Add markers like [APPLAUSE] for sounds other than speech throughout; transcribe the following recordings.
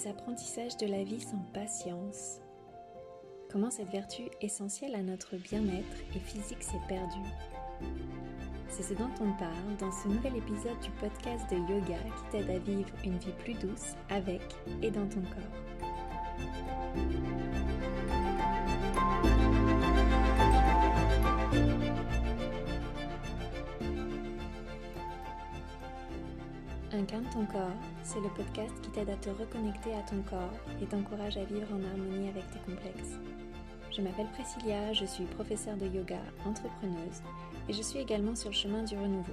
les apprentissages de la vie sans patience Comment cette vertu essentielle à notre bien-être et physique s'est perdue? C'est ce dont on parle dans ce nouvel épisode du podcast de yoga qui t'aide à vivre une vie plus douce avec et dans ton corps. Incarne ton corps, c'est le podcast qui t'aide à te reconnecter à ton corps et t'encourage à vivre en harmonie avec tes complexes. Je m'appelle Priscilla, je suis professeure de yoga, entrepreneuse et je suis également sur le chemin du renouveau.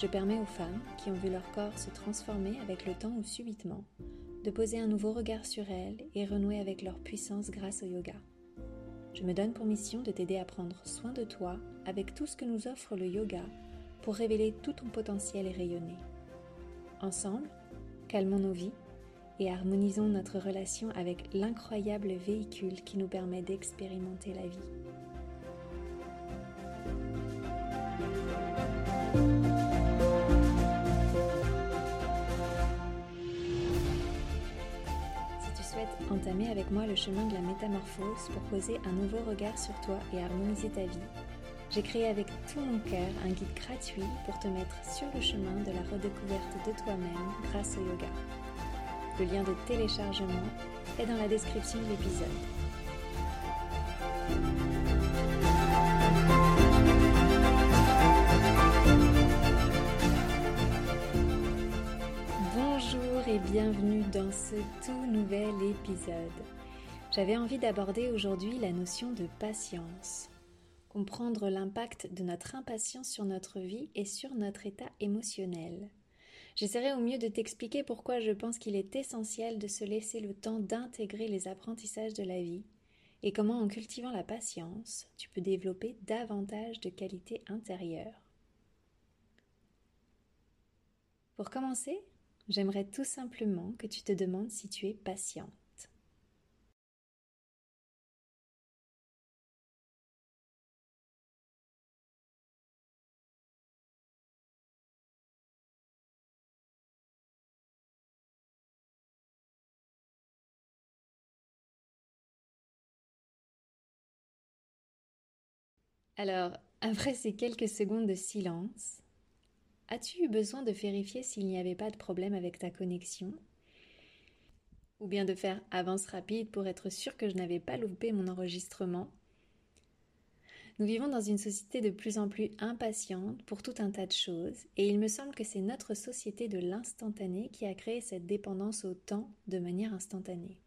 Je permets aux femmes qui ont vu leur corps se transformer avec le temps ou subitement de poser un nouveau regard sur elles et renouer avec leur puissance grâce au yoga. Je me donne pour mission de t'aider à prendre soin de toi avec tout ce que nous offre le yoga pour révéler tout ton potentiel et rayonner. Ensemble, calmons nos vies et harmonisons notre relation avec l'incroyable véhicule qui nous permet d'expérimenter la vie. Si tu souhaites entamer avec moi le chemin de la métamorphose pour poser un nouveau regard sur toi et harmoniser ta vie, j'ai créé avec tout mon cœur un guide gratuit pour te mettre sur le chemin de la redécouverte de toi-même grâce au yoga. Le lien de téléchargement est dans la description de l'épisode. Bonjour et bienvenue dans ce tout nouvel épisode. J'avais envie d'aborder aujourd'hui la notion de patience comprendre l'impact de notre impatience sur notre vie et sur notre état émotionnel. J'essaierai au mieux de t'expliquer pourquoi je pense qu'il est essentiel de se laisser le temps d'intégrer les apprentissages de la vie et comment en cultivant la patience, tu peux développer davantage de qualités intérieures. Pour commencer, j'aimerais tout simplement que tu te demandes si tu es patient. Alors, après ces quelques secondes de silence, as-tu eu besoin de vérifier s'il n'y avait pas de problème avec ta connexion? Ou bien de faire avance rapide pour être sûr que je n'avais pas loupé mon enregistrement? Nous vivons dans une société de plus en plus impatiente pour tout un tas de choses, et il me semble que c'est notre société de l'instantané qui a créé cette dépendance au temps de manière instantanée.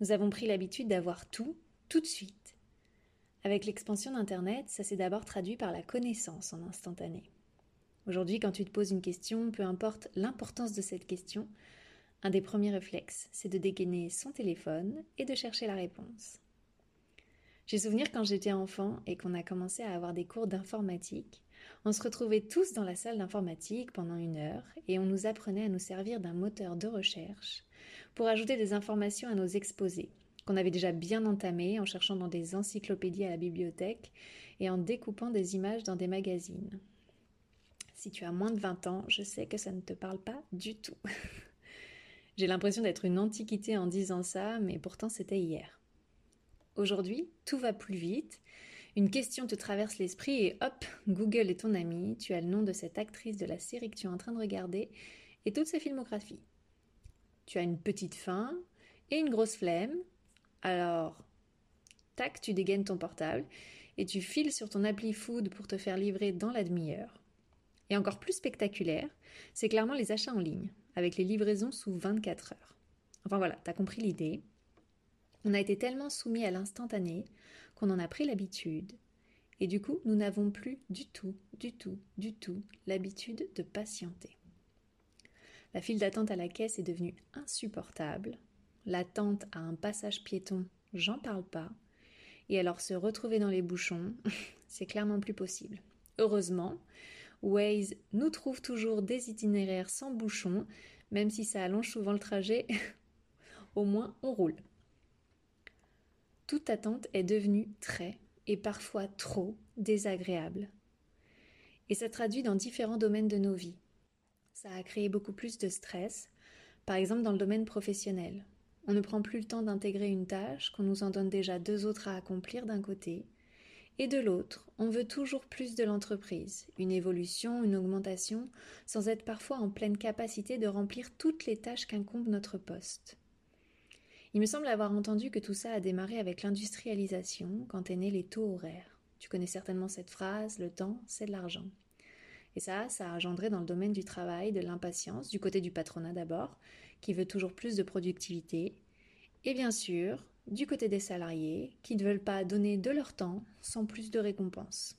Nous avons pris l'habitude d'avoir tout, tout de suite avec l'expansion d'Internet, ça s'est d'abord traduit par la connaissance en instantané. Aujourd'hui, quand tu te poses une question, peu importe l'importance de cette question, un des premiers réflexes, c'est de dégainer son téléphone et de chercher la réponse. J'ai souvenir quand j'étais enfant et qu'on a commencé à avoir des cours d'informatique, on se retrouvait tous dans la salle d'informatique pendant une heure et on nous apprenait à nous servir d'un moteur de recherche pour ajouter des informations à nos exposés, qu'on avait déjà bien entamé en cherchant dans des encyclopédies à la bibliothèque et en découpant des images dans des magazines. Si tu as moins de 20 ans, je sais que ça ne te parle pas du tout. [LAUGHS] J'ai l'impression d'être une antiquité en disant ça, mais pourtant c'était hier. Aujourd'hui, tout va plus vite. Une question te traverse l'esprit et hop, Google est ton ami, tu as le nom de cette actrice de la série que tu es en train de regarder et toute sa filmographie. Tu as une petite faim et une grosse flemme, alors, tac, tu dégaines ton portable et tu files sur ton appli food pour te faire livrer dans la demi-heure. Et encore plus spectaculaire, c'est clairement les achats en ligne, avec les livraisons sous 24 heures. Enfin voilà, t'as compris l'idée. On a été tellement soumis à l'instantané qu'on en a pris l'habitude. Et du coup, nous n'avons plus du tout, du tout, du tout l'habitude de patienter. La file d'attente à la caisse est devenue insupportable l'attente à un passage piéton, j'en parle pas. Et alors se retrouver dans les bouchons, [LAUGHS] c'est clairement plus possible. Heureusement, Waze nous trouve toujours des itinéraires sans bouchons, même si ça allonge souvent le trajet, [LAUGHS] au moins on roule. Toute attente est devenue très, et parfois trop, désagréable. Et ça traduit dans différents domaines de nos vies. Ça a créé beaucoup plus de stress, Par exemple dans le domaine professionnel. On ne prend plus le temps d'intégrer une tâche qu'on nous en donne déjà deux autres à accomplir d'un côté, et de l'autre, on veut toujours plus de l'entreprise, une évolution, une augmentation, sans être parfois en pleine capacité de remplir toutes les tâches qu'incombe notre poste. Il me semble avoir entendu que tout ça a démarré avec l'industrialisation, quand est né les taux horaires. Tu connais certainement cette phrase, le temps, c'est de l'argent. Et ça, ça a engendré dans le domaine du travail de l'impatience, du côté du patronat d'abord, qui veut toujours plus de productivité, et bien sûr, du côté des salariés, qui ne veulent pas donner de leur temps sans plus de récompense.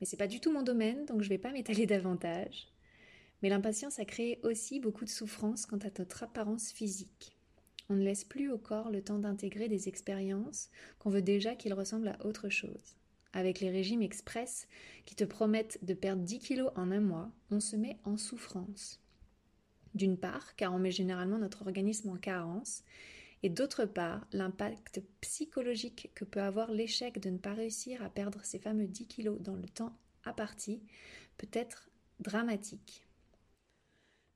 Mais c'est pas du tout mon domaine, donc je ne vais pas m'étaler [LAUGHS] davantage. Mais l'impatience a créé aussi beaucoup de souffrance quant à notre apparence physique. On ne laisse plus au corps le temps d'intégrer des expériences qu'on veut déjà qu'il ressemble à autre chose. Avec les régimes express qui te promettent de perdre 10 kilos en un mois, on se met en souffrance. D'une part, car on met généralement notre organisme en carence, et d'autre part, l'impact psychologique que peut avoir l'échec de ne pas réussir à perdre ces fameux 10 kilos dans le temps à partie peut être dramatique.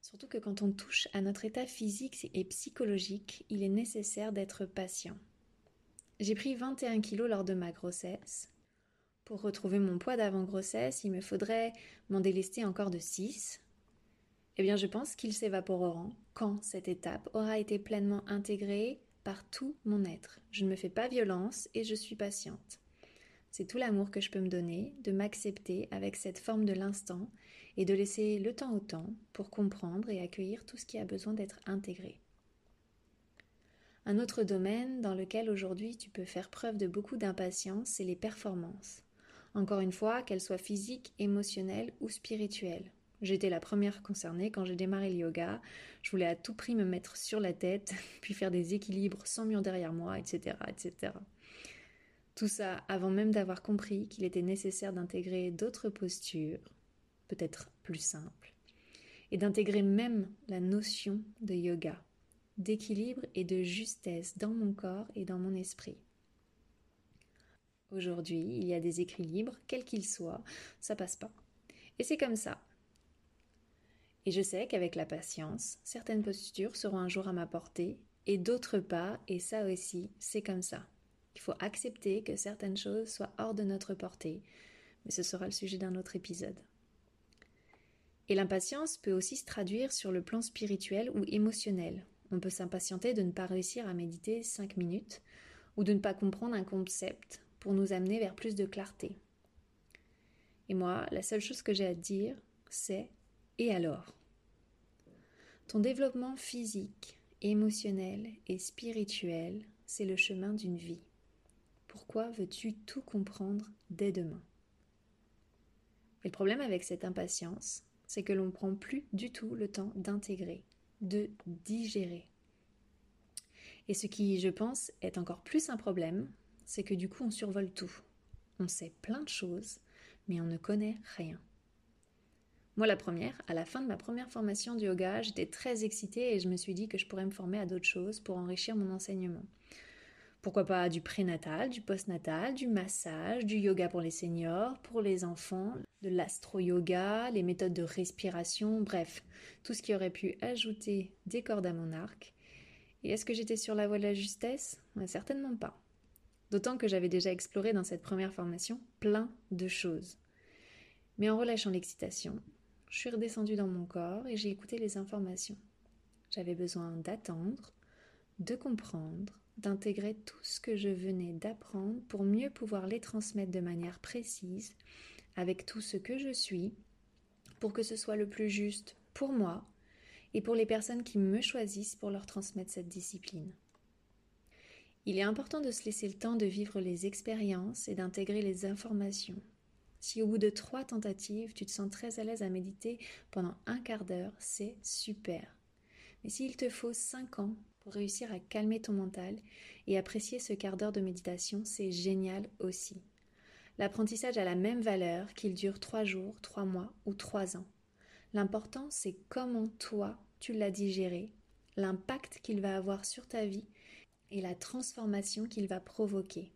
Surtout que quand on touche à notre état physique et psychologique, il est nécessaire d'être patient. J'ai pris 21 kilos lors de ma grossesse. Pour retrouver mon poids d'avant-grossesse, il me faudrait m'en délester encore de 6. Eh bien, je pense qu'ils s'évaporeront quand cette étape aura été pleinement intégrée par tout mon être. Je ne me fais pas violence et je suis patiente. C'est tout l'amour que je peux me donner, de m'accepter avec cette forme de l'instant et de laisser le temps au temps pour comprendre et accueillir tout ce qui a besoin d'être intégré. Un autre domaine dans lequel aujourd'hui tu peux faire preuve de beaucoup d'impatience, c'est les performances. Encore une fois, qu'elles soient physiques, émotionnelles ou spirituelles. J'étais la première concernée quand j'ai démarré le yoga. Je voulais à tout prix me mettre sur la tête, [LAUGHS] puis faire des équilibres sans mur derrière moi, etc., etc. Tout ça avant même d'avoir compris qu'il était nécessaire d'intégrer d'autres postures, peut-être plus simples, et d'intégrer même la notion de yoga, d'équilibre et de justesse dans mon corps et dans mon esprit. Aujourd'hui, il y a des équilibres, quels qu'ils soient, ça passe pas. Et c'est comme ça. Et je sais qu'avec la patience, certaines postures seront un jour à ma portée et d'autres pas, et ça aussi, c'est comme ça. Il faut accepter que certaines choses soient hors de notre portée, mais ce sera le sujet d'un autre épisode. Et l'impatience peut aussi se traduire sur le plan spirituel ou émotionnel. On peut s'impatienter de ne pas réussir à méditer cinq minutes ou de ne pas comprendre un concept pour nous amener vers plus de clarté. Et moi, la seule chose que j'ai à dire, c'est et alors? Ton développement physique, émotionnel et spirituel, c'est le chemin d'une vie. Pourquoi veux-tu tout comprendre dès demain? Et le problème avec cette impatience, c'est que l'on ne prend plus du tout le temps d'intégrer, de digérer. Et ce qui, je pense, est encore plus un problème, c'est que du coup on survole tout. On sait plein de choses, mais on ne connaît rien. Moi, la première, à la fin de ma première formation de yoga, j'étais très excitée et je me suis dit que je pourrais me former à d'autres choses pour enrichir mon enseignement. Pourquoi pas du prénatal, du postnatal, du massage, du yoga pour les seniors, pour les enfants, de l'astro-yoga, les méthodes de respiration, bref, tout ce qui aurait pu ajouter des cordes à mon arc. Et est-ce que j'étais sur la voie de la justesse? Certainement pas. D'autant que j'avais déjà exploré dans cette première formation plein de choses. Mais en relâchant l'excitation, je suis redescendue dans mon corps et j'ai écouté les informations. J'avais besoin d'attendre, de comprendre, d'intégrer tout ce que je venais d'apprendre pour mieux pouvoir les transmettre de manière précise avec tout ce que je suis, pour que ce soit le plus juste pour moi et pour les personnes qui me choisissent pour leur transmettre cette discipline. Il est important de se laisser le temps de vivre les expériences et d'intégrer les informations si au bout de trois tentatives, tu te sens très à l'aise à méditer pendant un quart d'heure, c'est super. Mais s'il te faut cinq ans pour réussir à calmer ton mental et apprécier ce quart d'heure de méditation, c'est génial aussi. L'apprentissage a la même valeur qu'il dure trois jours, trois mois ou trois ans. L'important, c'est comment toi, tu l'as digéré, l'impact qu'il va avoir sur ta vie et la transformation qu'il va provoquer.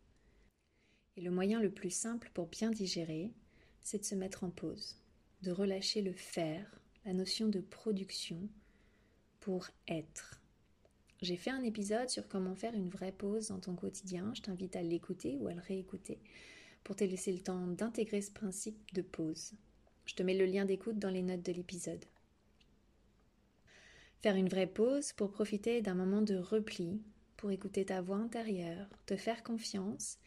Et le moyen le plus simple pour bien digérer, c'est de se mettre en pause, de relâcher le faire, la notion de production, pour être. J'ai fait un épisode sur comment faire une vraie pause dans ton quotidien. Je t'invite à l'écouter ou à le réécouter pour te laisser le temps d'intégrer ce principe de pause. Je te mets le lien d'écoute dans les notes de l'épisode. Faire une vraie pause pour profiter d'un moment de repli, pour écouter ta voix intérieure, te faire confiance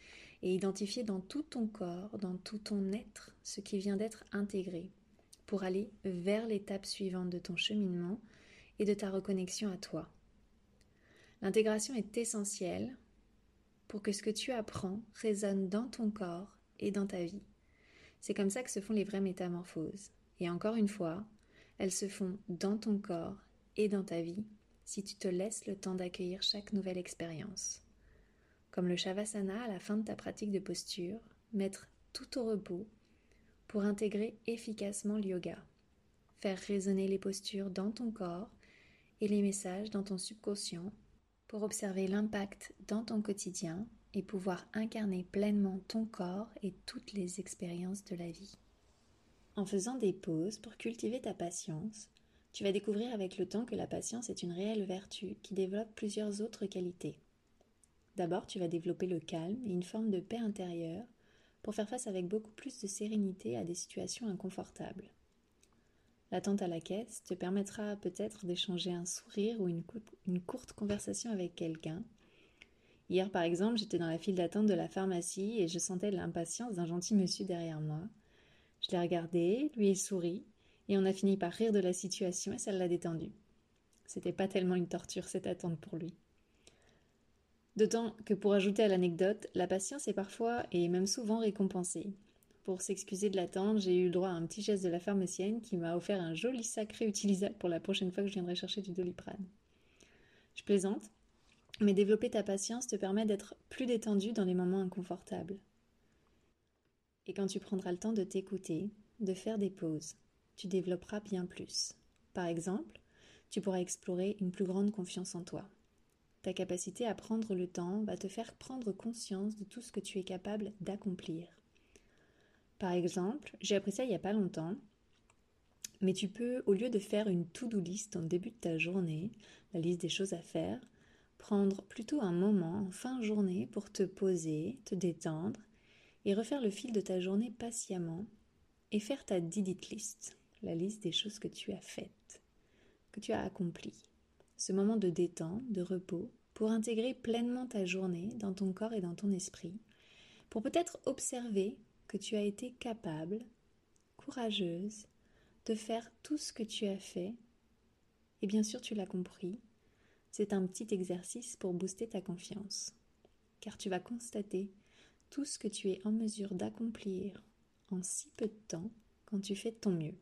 et identifier dans tout ton corps, dans tout ton être, ce qui vient d'être intégré, pour aller vers l'étape suivante de ton cheminement et de ta reconnexion à toi. L'intégration est essentielle pour que ce que tu apprends résonne dans ton corps et dans ta vie. C'est comme ça que se font les vraies métamorphoses. Et encore une fois, elles se font dans ton corps et dans ta vie si tu te laisses le temps d'accueillir chaque nouvelle expérience. Comme le Shavasana à la fin de ta pratique de posture, mettre tout au repos pour intégrer efficacement le yoga, faire résonner les postures dans ton corps et les messages dans ton subconscient pour observer l'impact dans ton quotidien et pouvoir incarner pleinement ton corps et toutes les expériences de la vie. En faisant des pauses pour cultiver ta patience, tu vas découvrir avec le temps que la patience est une réelle vertu qui développe plusieurs autres qualités. D'abord, tu vas développer le calme et une forme de paix intérieure pour faire face avec beaucoup plus de sérénité à des situations inconfortables. L'attente à la caisse te permettra peut-être d'échanger un sourire ou une, courte conversation avec quelqu'un. Hier, par exemple, j'étais dans la file d'attente de la pharmacie et je sentais l'impatience d'un gentil monsieur derrière moi. Je l'ai regardé, lui ai souri, et on a fini par rire de la situation et ça l'a détendu. C'était pas tellement une torture cette attente pour lui. D'autant que pour ajouter à l'anecdote, la patience est parfois et même souvent récompensée. Pour s'excuser de l'attente, j'ai eu le droit à un petit geste de la pharmacienne qui m'a offert un joli sac réutilisable pour la prochaine fois que je viendrai chercher du doliprane. Je plaisante, mais développer ta patience te permet d'être plus détendu dans les moments inconfortables. Et quand tu prendras le temps de t'écouter, de faire des pauses, tu développeras bien plus. Par exemple, tu pourras explorer une plus grande confiance en toi. Ta capacité à prendre le temps va te faire prendre conscience de tout ce que tu es capable d'accomplir. Par exemple, j'ai appris ça il n'y a pas longtemps, mais tu peux, au lieu de faire une to-do list en début de ta journée, la liste des choses à faire, prendre plutôt un moment en fin journée pour te poser, te détendre et refaire le fil de ta journée patiemment et faire ta did list, la liste des choses que tu as faites, que tu as accomplies. Ce moment de détente, de repos, pour intégrer pleinement ta journée dans ton corps et dans ton esprit, pour peut-être observer que tu as été capable, courageuse, de faire tout ce que tu as fait, et bien sûr tu l'as compris, c'est un petit exercice pour booster ta confiance, car tu vas constater tout ce que tu es en mesure d'accomplir en si peu de temps quand tu fais de ton mieux.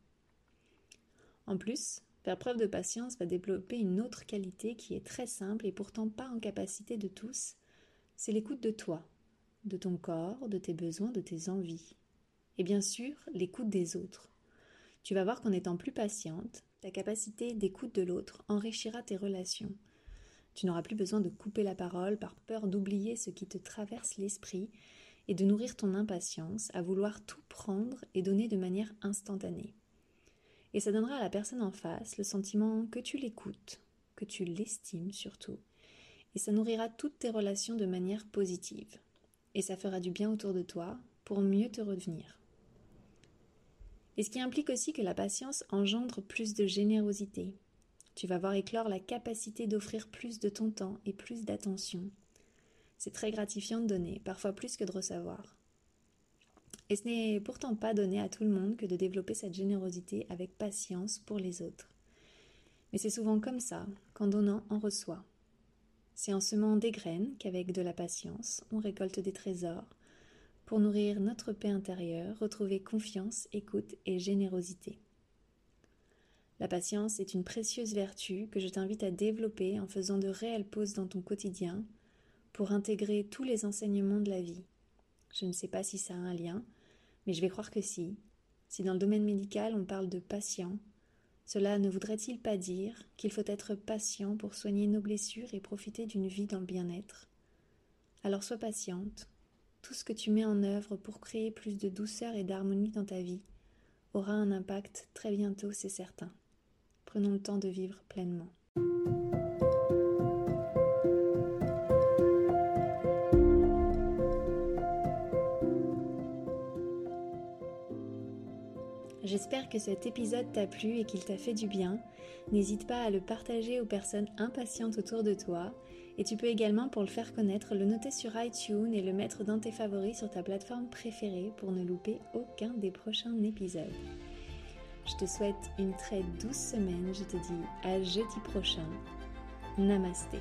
En plus, faire preuve de patience va développer une autre qualité qui est très simple et pourtant pas en capacité de tous, c'est l'écoute de toi, de ton corps, de tes besoins, de tes envies. Et bien sûr, l'écoute des autres. Tu vas voir qu'en étant plus patiente, ta capacité d'écoute de l'autre enrichira tes relations. Tu n'auras plus besoin de couper la parole par peur d'oublier ce qui te traverse l'esprit et de nourrir ton impatience à vouloir tout prendre et donner de manière instantanée. Et ça donnera à la personne en face le sentiment que tu l'écoutes, que tu l'estimes surtout, et ça nourrira toutes tes relations de manière positive et ça fera du bien autour de toi pour mieux te revenir. Et ce qui implique aussi que la patience engendre plus de générosité. Tu vas voir éclore la capacité d'offrir plus de ton temps et plus d'attention. C'est très gratifiant de donner, parfois plus que de recevoir. Et ce n'est pourtant pas donné à tout le monde que de développer cette générosité avec patience pour les autres. Mais c'est souvent comme ça, qu'en donnant, on reçoit. C'est en semant des graines qu'avec de la patience, on récolte des trésors pour nourrir notre paix intérieure, retrouver confiance, écoute et générosité. La patience est une précieuse vertu que je t'invite à développer en faisant de réelles pauses dans ton quotidien pour intégrer tous les enseignements de la vie. Je ne sais pas si ça a un lien, mais je vais croire que si. Si dans le domaine médical on parle de patient, cela ne voudrait-il pas dire qu'il faut être patient pour soigner nos blessures et profiter d'une vie dans le bien-être? Alors sois patiente. Tout ce que tu mets en œuvre pour créer plus de douceur et d'harmonie dans ta vie aura un impact très bientôt, c'est certain. Prenons le temps de vivre pleinement. J'espère que cet épisode t'a plu et qu'il t'a fait du bien. N'hésite pas à le partager aux personnes impatientes autour de toi. Et tu peux également, pour le faire connaître, le noter sur iTunes et le mettre dans tes favoris sur ta plateforme préférée pour ne louper aucun des prochains épisodes. Je te souhaite une très douce semaine. Je te dis à jeudi prochain. Namasté.